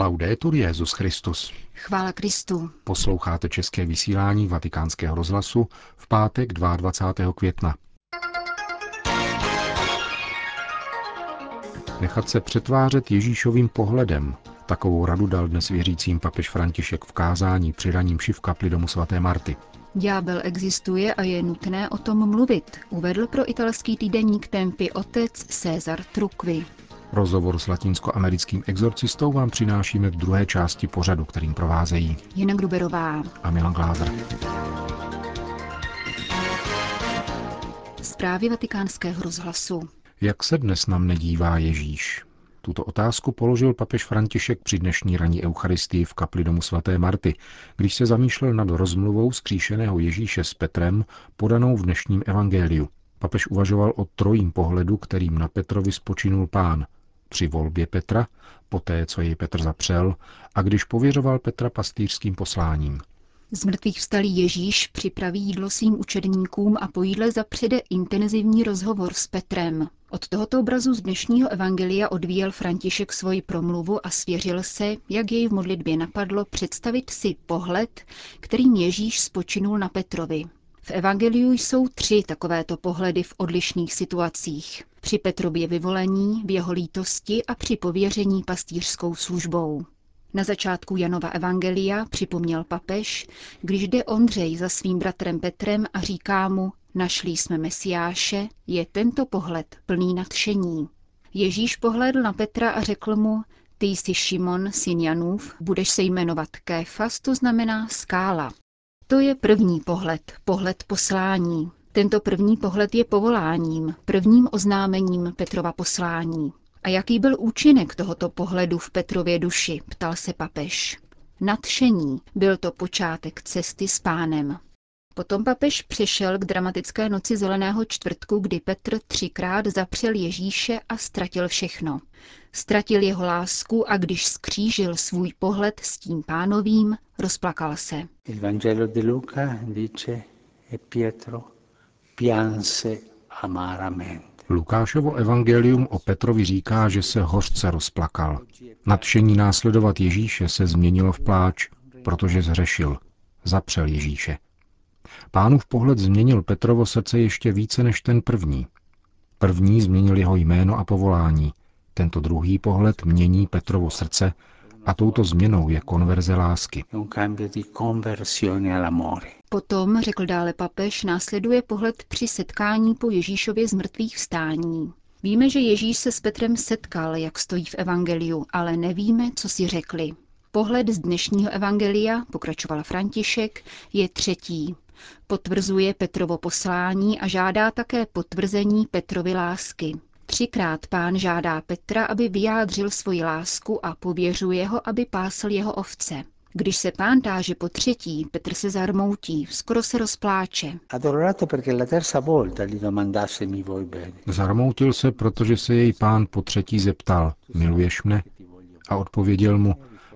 Laudetur Jezus Christus. Chvála Kristu. Posloucháte české vysílání Vatikánského rozhlasu v pátek 22. května. Nechat se přetvářet Ježíšovým pohledem. Takovou radu dal dnes věřícím papež František v kázání při raním v kapli domu svaté Marty. Ďábel existuje a je nutné o tom mluvit, uvedl pro italský týdeník Tempy otec César Trukvi. Rozhovor s latinskoamerickým exorcistou vám přinášíme v druhé části pořadu, kterým provázejí Jena Gruberová a Milan Glázer. Zprávy vatikánského rozhlasu. Jak se dnes nám nedívá Ježíš? Tuto otázku položil papež František při dnešní raní Eucharistii v kapli domu svaté Marty, když se zamýšlel nad rozmluvou skříšeného Ježíše s Petrem, podanou v dnešním evangeliu. Papež uvažoval o trojím pohledu, kterým na Petrovi spočinul pán. Při volbě Petra, poté, co jej Petr zapřel, a když pověřoval Petra pastýřským posláním. Z mrtvých vstalý Ježíš připraví jídlo svým učedníkům a po jídle zapřede intenzivní rozhovor s Petrem. Od tohoto obrazu z dnešního evangelia odvíjel František svoji promluvu a svěřil se, jak jej v modlitbě napadlo, představit si pohled, kterým Ježíš spočinul na Petrovi. V evangeliu jsou tři takovéto pohledy v odlišných situacích. Při Petrově vyvolení, v jeho lítosti a při pověření pastýřskou službou. Na začátku Janova evangelia připomněl papež, když jde Ondřej za svým bratrem Petrem a říká mu, našli jsme Mesiáše, je tento pohled plný nadšení. Ježíš pohlédl na Petra a řekl mu, ty jsi Šimon, syn Janův, budeš se jmenovat Kéfas, to znamená skála. To je první pohled, pohled poslání. Tento první pohled je povoláním, prvním oznámením Petrova poslání. A jaký byl účinek tohoto pohledu v Petrově duši, ptal se papež. Nadšení byl to počátek cesty s pánem. Potom papež přešel k dramatické noci zeleného čtvrtku, kdy Petr třikrát zapřel Ježíše a ztratil všechno. Ztratil jeho lásku a když skřížil svůj pohled s tím pánovým, rozplakal se. Il Vangelo di Luca dice e Pietro pianse amaramente. Lukášovo evangelium o Petrovi říká, že se hořce rozplakal. Nadšení následovat Ježíše se změnilo v pláč, protože zřešil. Zapřel Ježíše. Pánův pohled změnil Petrovo srdce ještě více než ten první. První změnil jeho jméno a povolání. Tento druhý pohled mění Petrovo srdce a touto změnou je konverze lásky. Potom, řekl dále papež, následuje pohled při setkání po Ježíšově z mrtvých vstání. Víme, že Ježíš se s Petrem setkal, jak stojí v evangeliu, ale nevíme, co si řekli. Pohled z dnešního evangelia, pokračoval František, je třetí. Potvrzuje Petrovo poslání a žádá také potvrzení Petrovy lásky. Třikrát pán žádá Petra, aby vyjádřil svoji lásku a pověřuje ho, aby pásl jeho ovce. Když se pán táže po třetí, Petr se zarmoutí, skoro se rozpláče. Zarmoutil se, protože se jej pán po třetí zeptal, miluješ mne? A odpověděl mu,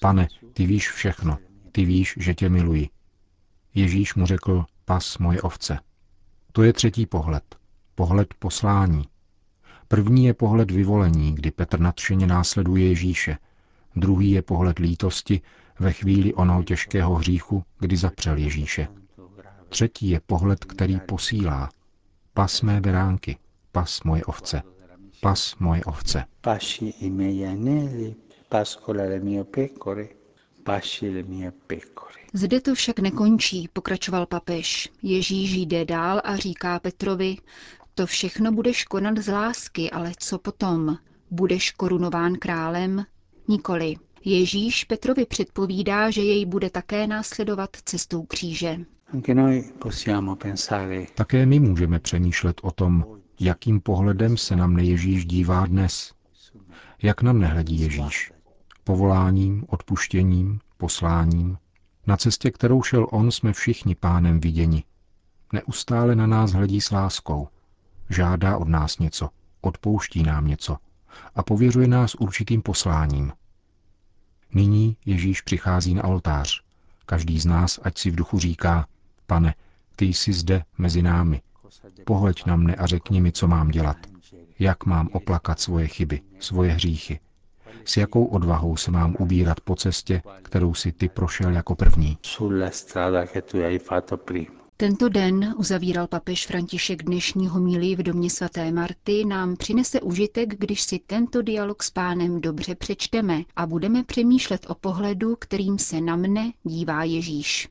pane, ty víš všechno, ty víš, že tě miluji. Ježíš mu řekl, pas moje ovce. To je třetí pohled, pohled poslání. První je pohled vyvolení, kdy Petr nadšeně následuje Ježíše. Druhý je pohled lítosti ve chvíli onoho těžkého hříchu, kdy zapřel Ježíše. Třetí je pohled, který posílá. Pas mé beránky, pas moje ovce, pas moje ovce. Pascola le mie pecore, pasci le mie pecore. Zde to však nekončí, pokračoval papež. Ježíš jde dál a říká Petrovi, to všechno budeš konat z lásky, ale co potom? Budeš korunován králem? Nikoli. Ježíš Petrovi předpovídá, že jej bude také následovat cestou kříže. Také my můžeme přemýšlet o tom, jakým pohledem se nám Ježíš dívá dnes. Jak nám nehledí Ježíš? Povoláním, odpuštěním, posláním. Na cestě, kterou šel on, jsme všichni pánem viděni. Neustále na nás hledí s láskou. Žádá od nás něco, odpouští nám něco a pověřuje nás určitým posláním. Nyní Ježíš přichází na oltář. Každý z nás, ať si v duchu říká, pane, ty jsi zde mezi námi. Pohleď na mne a řekni mi, co mám dělat. Jak mám oplakat svoje chyby, svoje hříchy. S jakou odvahou se mám ubírat po cestě, kterou si ty prošel jako první. Tento den, uzavíral papež František dnešní homílii v domě svaté Marty, nám přinese užitek, když si tento dialog s pánem dobře přečteme a budeme přemýšlet o pohledu, kterým se na mne dívá Ježíš.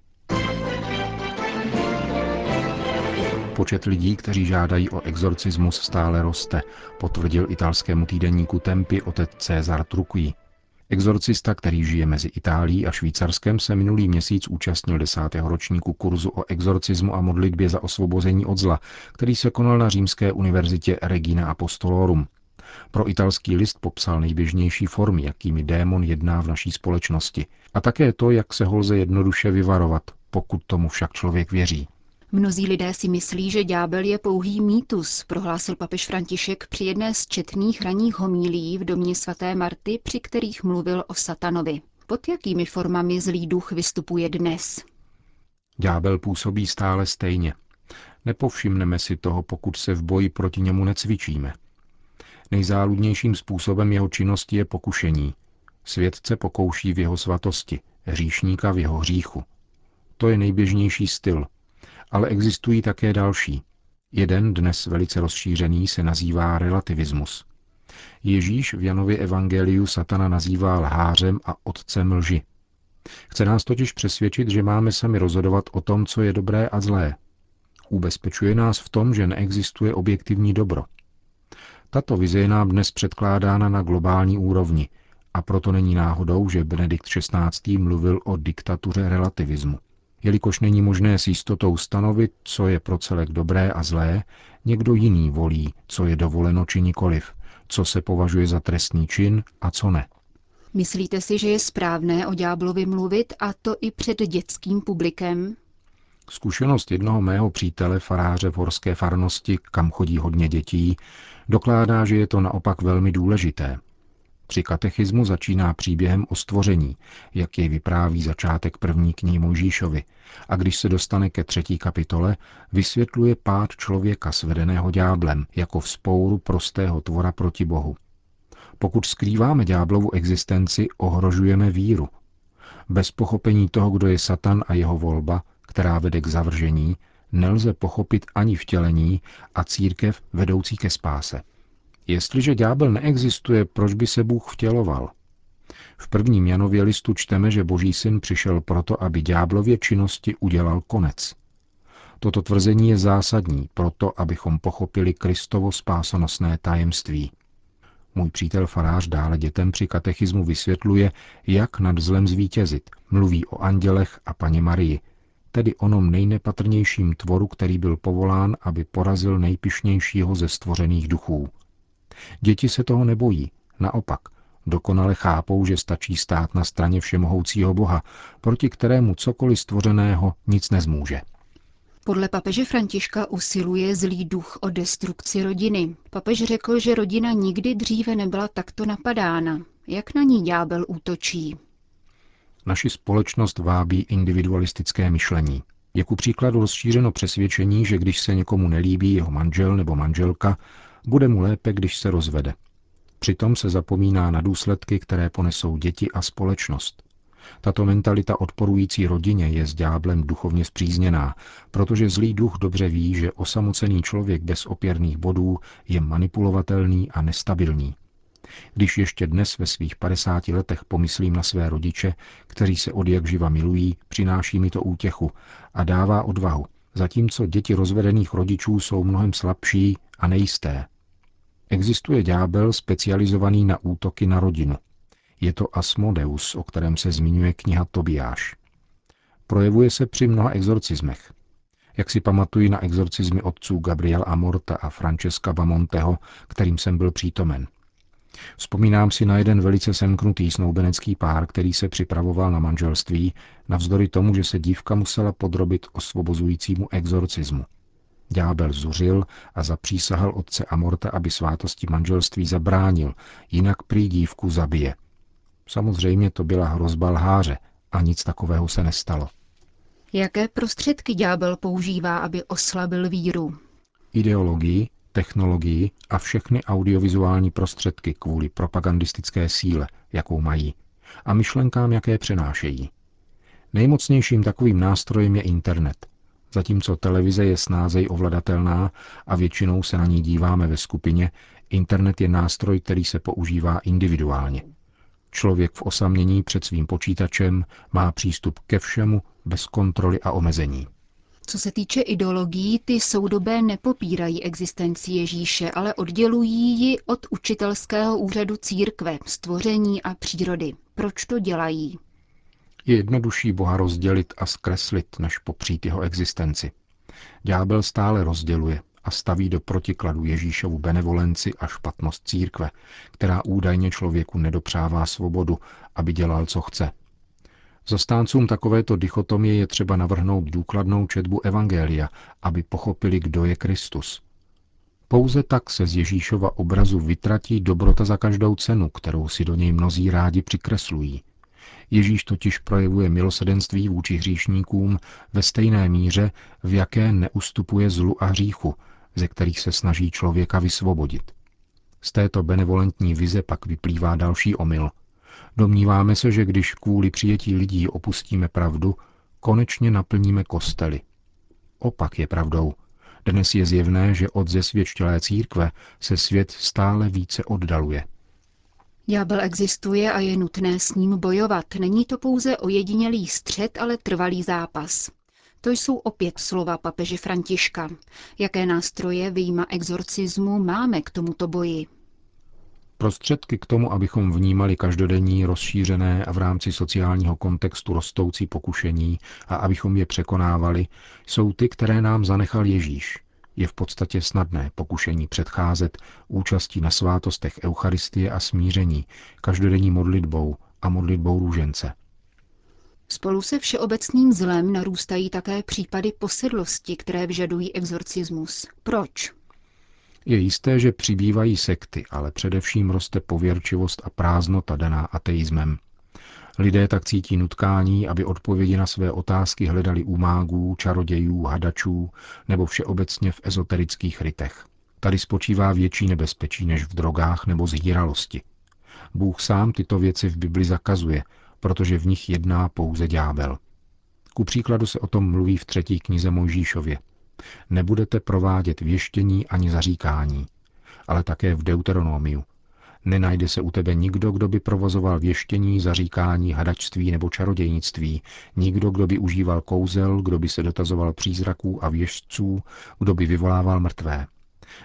Počet lidí, kteří žádají o exorcismus, stále roste, potvrdil italskému týdenníku Tempi otec César Truqui. Exorcista, který žije mezi Itálií a Švýcarskem, se minulý měsíc účastnil desátého ročníku kurzu o exorcismu a modlitbě za osvobození od zla, který se konal na Římské univerzitě Regina Apostolorum. Pro italský list popsal nejběžnější formy, jakými démon jedná v naší společnosti. A také to, jak se ho lze jednoduše vyvarovat, pokud tomu však člověk věří. Mnozí lidé si myslí, že ďábel je pouhý mýtus, prohlásil papež František při jedné z četných raních homílí v domě svaté Marty, při kterých mluvil o satanovi. Pod jakými formami zlý duch vystupuje dnes? Ďábel působí stále stejně. Nepovšimneme si toho, pokud se v boji proti němu necvičíme. Nejzáludnějším způsobem jeho činnosti je pokušení. Světce pokouší v jeho svatosti, hříšníka v jeho hříchu. To je nejběžnější styl, ale existují také další. Jeden dnes velice rozšířený se nazývá relativismus. Ježíš v Janově evangeliu satana nazývá lhářem a otcem lži. Chce nás totiž přesvědčit, že máme sami rozhodovat o tom, co je dobré a zlé. Ubezpečuje nás v tom, že neexistuje objektivní dobro. Tato vize je nám dnes předkládána na globální úrovni a proto není náhodou, že Benedikt XVI. mluvil o diktatuře relativismu. Jelikož není možné s jistotou stanovit, co je pro celek dobré a zlé, někdo jiný volí, co je dovoleno či nikoliv, co se považuje za trestný čin a co ne. Myslíte si, že je správné o ďáblovi mluvit a to i před dětským publikem? Zkušenost jednoho mého přítele, faráře v horské farnosti, kam chodí hodně dětí, dokládá, že je to naopak velmi důležité. Při katechismu začíná příběhem o stvoření, jak jej vypráví začátek první knihy Mojžíšovi, a když se dostane ke třetí kapitole, vysvětluje pád člověka svedeného dňáblem jako vzpouru prostého tvora proti Bohu. Pokud skrýváme ďáblovu existenci, ohrožujeme víru. Bez pochopení toho, kdo je Satan a jeho volba, která vede k zavržení, nelze pochopit ani vtělení a církev vedoucí ke spáse. Jestliže ďábel neexistuje, proč by se Bůh vtěloval? V prvním Janově listu čteme, že Boží syn přišel proto, aby ďáblově činnosti udělal konec. Toto tvrzení je zásadní proto, abychom pochopili Kristovo spásonosné tajemství. Můj přítel farář dále dětem při katechismu vysvětluje, jak nad zlem zvítězit. Mluví o andělech a paně Marii, tedy onom nejnepatrnějším tvoru, který byl povolán, aby porazil nejpišnějšího ze stvořených duchů – Děti se toho nebojí, naopak, dokonale chápou, že stačí stát na straně všemohoucího Boha, proti kterému cokoliv stvořeného nic nezmůže. Podle papeže Františka usiluje zlý duch o destrukci rodiny. Papež řekl, že rodina nikdy dříve nebyla takto napadána. Jak na ní ďábel útočí? Naši společnost vábí individualistické myšlení. Je ku příkladu rozšířeno přesvědčení, že když se někomu nelíbí jeho manžel nebo manželka, bude mu lépe, když se rozvede. Přitom se zapomíná na důsledky, které ponesou děti a společnost. Tato mentalita odporující rodině je s dňáblem duchovně zpřízněná, protože zlý duch dobře ví, že osamocený člověk bez opěrných bodů je manipulovatelný a nestabilní. Když ještě dnes ve svých 50 letech pomyslím na své rodiče, kteří se od jak živa milují, přináší mi to útěchu a dává odvahu, zatímco děti rozvedených rodičů jsou mnohem slabší a nejisté. Existuje ďábel specializovaný na útoky na rodinu. Je to Asmodeus, o kterém se zmiňuje kniha Tobiáš. Projevuje se při mnoha exorcismech. Jak si pamatuji na exorcizmy otců Gabriel Amorta a Francesca Bamonteho, kterým jsem byl přítomen. Vzpomínám si na jeden velice semknutý snoubenecký pár, který se připravoval na manželství, navzdory tomu, že se dívka musela podrobit osvobozujícímu exorcismu. Ďábel zuřil a zapřísahal otce Amorta, aby svátosti manželství zabránil, jinak prý dívku zabije. Samozřejmě to byla hrozba lháře a nic takového se nestalo. Jaké prostředky ďábel používá, aby oslabil víru? Ideologii, technologii a všechny audiovizuální prostředky kvůli propagandistické síle, jakou mají, a myšlenkám, jaké přenášejí. Nejmocnějším takovým nástrojem je internet. Zatímco televize je snázej ovladatelná a většinou se na ní díváme ve skupině, internet je nástroj, který se používá individuálně. Člověk v osamění před svým počítačem má přístup ke všemu bez kontroly a omezení. Co se týče ideologií, ty soudobé nepopírají existenci Ježíše, ale oddělují ji od učitelského úřadu církve, stvoření a přírody. Proč to dělají? Je jednodušší Boha rozdělit a zkreslit, než popřít jeho existenci. Ďábel stále rozděluje a staví do protikladu Ježíšovu benevolenci a špatnost církve, která údajně člověku nedopřává svobodu, aby dělal, co chce. Zastáncům takovéto dichotomie je třeba navrhnout důkladnou četbu Evangelia, aby pochopili, kdo je Kristus. Pouze tak se z Ježíšova obrazu vytratí dobrota za každou cenu, kterou si do něj mnozí rádi přikreslují. Ježíš totiž projevuje milosedenství vůči hříšníkům ve stejné míře, v jaké neustupuje zlu a hříchu, ze kterých se snaží člověka vysvobodit. Z této benevolentní vize pak vyplývá další omyl. Domníváme se, že když kvůli přijetí lidí opustíme pravdu, konečně naplníme kostely. Opak je pravdou. Dnes je zjevné, že od zesvědčilé církve se svět stále více oddaluje. Ďábel existuje a je nutné s ním bojovat. Není to pouze ojedinělý střed, ale trvalý zápas. To jsou opět slova papeže Františka. Jaké nástroje vyjma exorcismu máme k tomuto boji? Prostředky k tomu, abychom vnímali každodenní, rozšířené a v rámci sociálního kontextu rostoucí pokušení a abychom je překonávali, jsou ty, které nám zanechal Ježíš. Je v podstatě snadné pokušení předcházet účastí na svátostech Eucharistie a smíření, každodenní modlitbou a modlitbou růžence. Spolu se všeobecným zlem narůstají také případy posedlosti, které vyžadují exorcismus. Proč? Je jisté, že přibývají sekty, ale především roste pověrčivost a prázdnota daná ateismem. Lidé tak cítí nutkání, aby odpovědi na své otázky hledali u mágů, čarodějů, hadačů nebo všeobecně v ezoterických rytech. Tady spočívá větší nebezpečí než v drogách nebo zhýralosti. Bůh sám tyto věci v Bibli zakazuje, protože v nich jedná pouze ďábel. Ku příkladu se o tom mluví v třetí knize Mojžíšově. Nebudete provádět věštění ani zaříkání, ale také v Deuteronomiu. Nenajde se u tebe nikdo, kdo by provozoval věštění, zaříkání, hadačství nebo čarodějnictví, nikdo, kdo by užíval kouzel, kdo by se dotazoval přízraků a věžců, kdo by vyvolával mrtvé.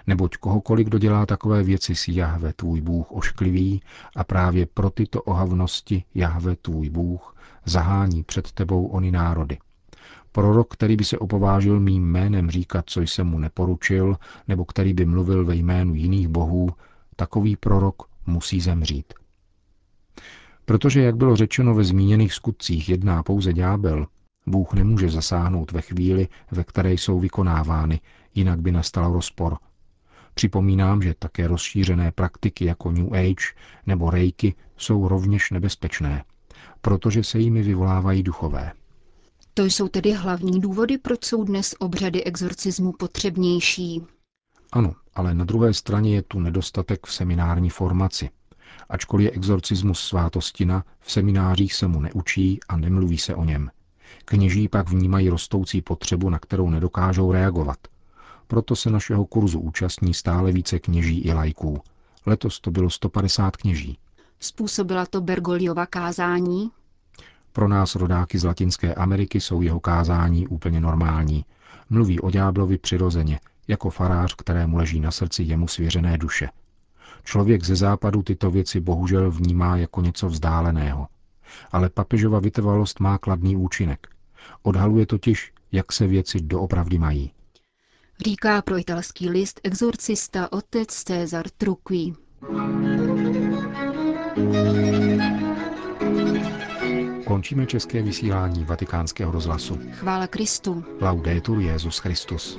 Neboť kohokoliv, kdo dělá takové věci, si Jahve tvůj Bůh ošklivý a právě pro tyto ohavnosti Jahve tvůj Bůh zahání před tebou ony národy. Prorok, který by se opovážil mým jménem říkat, co jsem mu neporučil, nebo který by mluvil ve jménu jiných bohů, takový prorok musí zemřít. Protože, jak bylo řečeno ve zmíněných skutcích, jedná pouze ďábel, Bůh nemůže zasáhnout ve chvíli, ve které jsou vykonávány, jinak by nastal rozpor. Připomínám, že také rozšířené praktiky jako New Age nebo Reiki jsou rovněž nebezpečné, protože se jimi vyvolávají duchové. To jsou tedy hlavní důvody, proč jsou dnes obřady exorcismu potřebnější. Ano, ale na druhé straně je tu nedostatek v seminární formaci. Ačkoliv je exorcismus svátostina, v seminářích se mu neučí a nemluví se o něm. Kněží pak vnímají rostoucí potřebu, na kterou nedokážou reagovat. Proto se našeho kurzu účastní stále více kněží i lajků. Letos to bylo 150 kněží. Způsobila to Bergoliova kázání? Pro nás rodáky z Latinské Ameriky jsou jeho kázání úplně normální. Mluví o ďáblovi přirozeně, jako farář, kterému leží na srdci jemu svěřené duše. Člověk ze západu tyto věci bohužel vnímá jako něco vzdáleného. Ale papežova vytrvalost má kladný účinek. Odhaluje totiž, jak se věci doopravdy mají. Říká pro italský list exorcista otec César Truqui. Končíme české vysílání vatikánského rozhlasu. Chvála Kristu. Laudetur Jezus Christus.